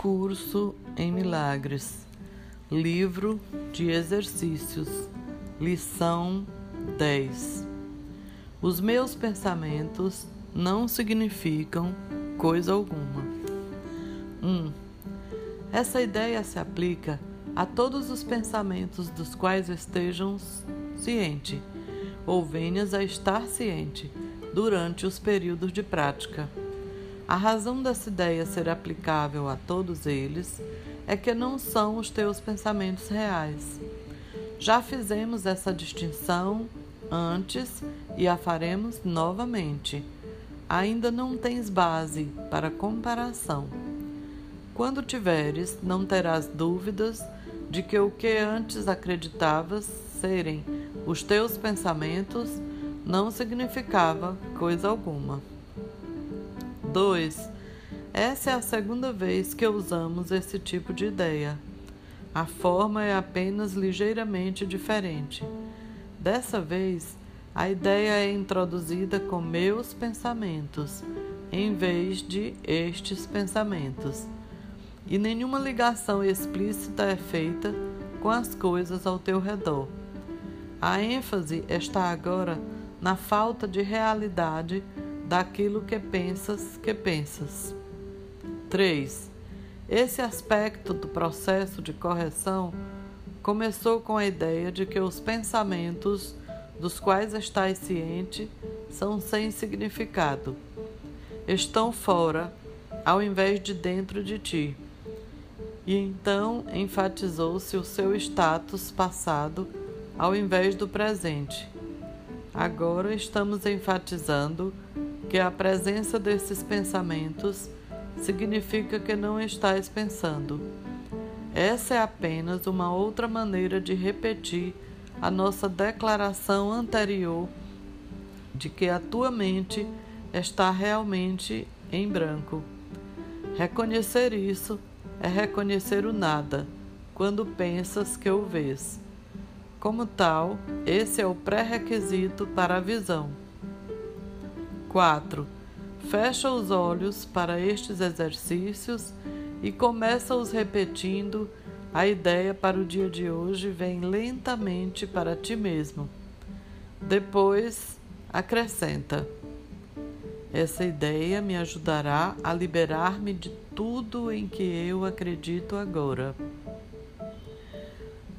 Curso em Milagres, Livro de Exercícios, Lição 10. Os meus pensamentos não significam coisa alguma. 1. Um, essa ideia se aplica a todos os pensamentos dos quais estejam ciente ou venhas a estar ciente durante os períodos de prática. A razão dessa ideia ser aplicável a todos eles é que não são os teus pensamentos reais. Já fizemos essa distinção antes e a faremos novamente. Ainda não tens base para comparação. Quando tiveres, não terás dúvidas de que o que antes acreditavas serem os teus pensamentos não significava coisa alguma. 2. Essa é a segunda vez que usamos esse tipo de ideia. A forma é apenas ligeiramente diferente. Dessa vez, a ideia é introduzida com meus pensamentos, em vez de estes pensamentos. E nenhuma ligação explícita é feita com as coisas ao teu redor. A ênfase está agora na falta de realidade daquilo que pensas que pensas. 3. Esse aspecto do processo de correção começou com a ideia de que os pensamentos dos quais estás ciente são sem significado. Estão fora, ao invés de dentro de ti. E então enfatizou-se o seu status passado ao invés do presente. Agora estamos enfatizando que a presença desses pensamentos significa que não estás pensando. Essa é apenas uma outra maneira de repetir a nossa declaração anterior de que a tua mente está realmente em branco. Reconhecer isso é reconhecer o nada quando pensas que o vês. Como tal, esse é o pré-requisito para a visão. 4. Fecha os olhos para estes exercícios e começa-os repetindo. A ideia para o dia de hoje vem lentamente para ti mesmo. Depois, acrescenta: Essa ideia me ajudará a liberar-me de tudo em que eu acredito agora.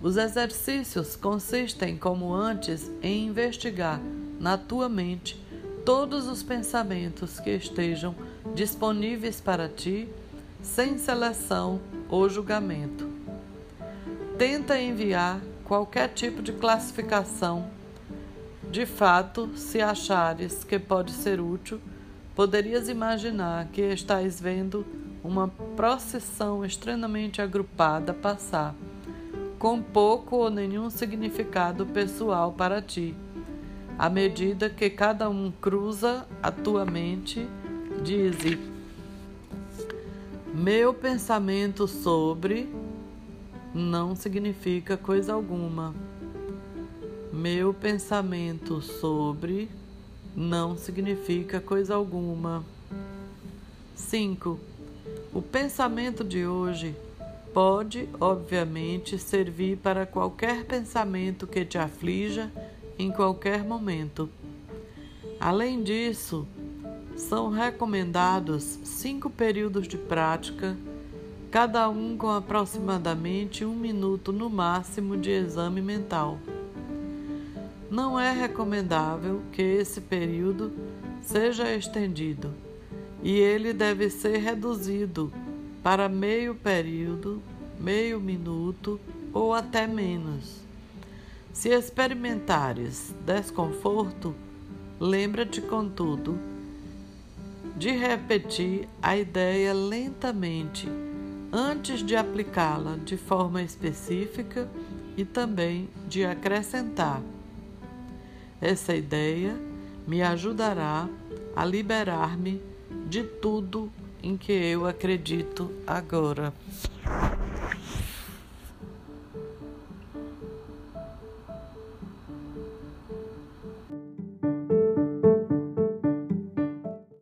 Os exercícios consistem, como antes, em investigar na tua mente todos os pensamentos que estejam disponíveis para ti, sem seleção ou julgamento. Tenta enviar qualquer tipo de classificação. De fato, se achares que pode ser útil, poderias imaginar que estás vendo uma procissão extremamente agrupada passar, com pouco ou nenhum significado pessoal para ti à medida que cada um cruza a tua mente, dize: Meu pensamento sobre não significa coisa alguma. Meu pensamento sobre não significa coisa alguma. 5. O pensamento de hoje pode, obviamente, servir para qualquer pensamento que te aflija em qualquer momento. Além disso, são recomendados cinco períodos de prática, cada um com aproximadamente um minuto no máximo de exame mental. Não é recomendável que esse período seja estendido e ele deve ser reduzido para meio período, meio minuto ou até menos. Se experimentares desconforto, lembra-te, contudo, de repetir a ideia lentamente antes de aplicá-la de forma específica e também de acrescentar. Essa ideia me ajudará a liberar-me de tudo em que eu acredito agora.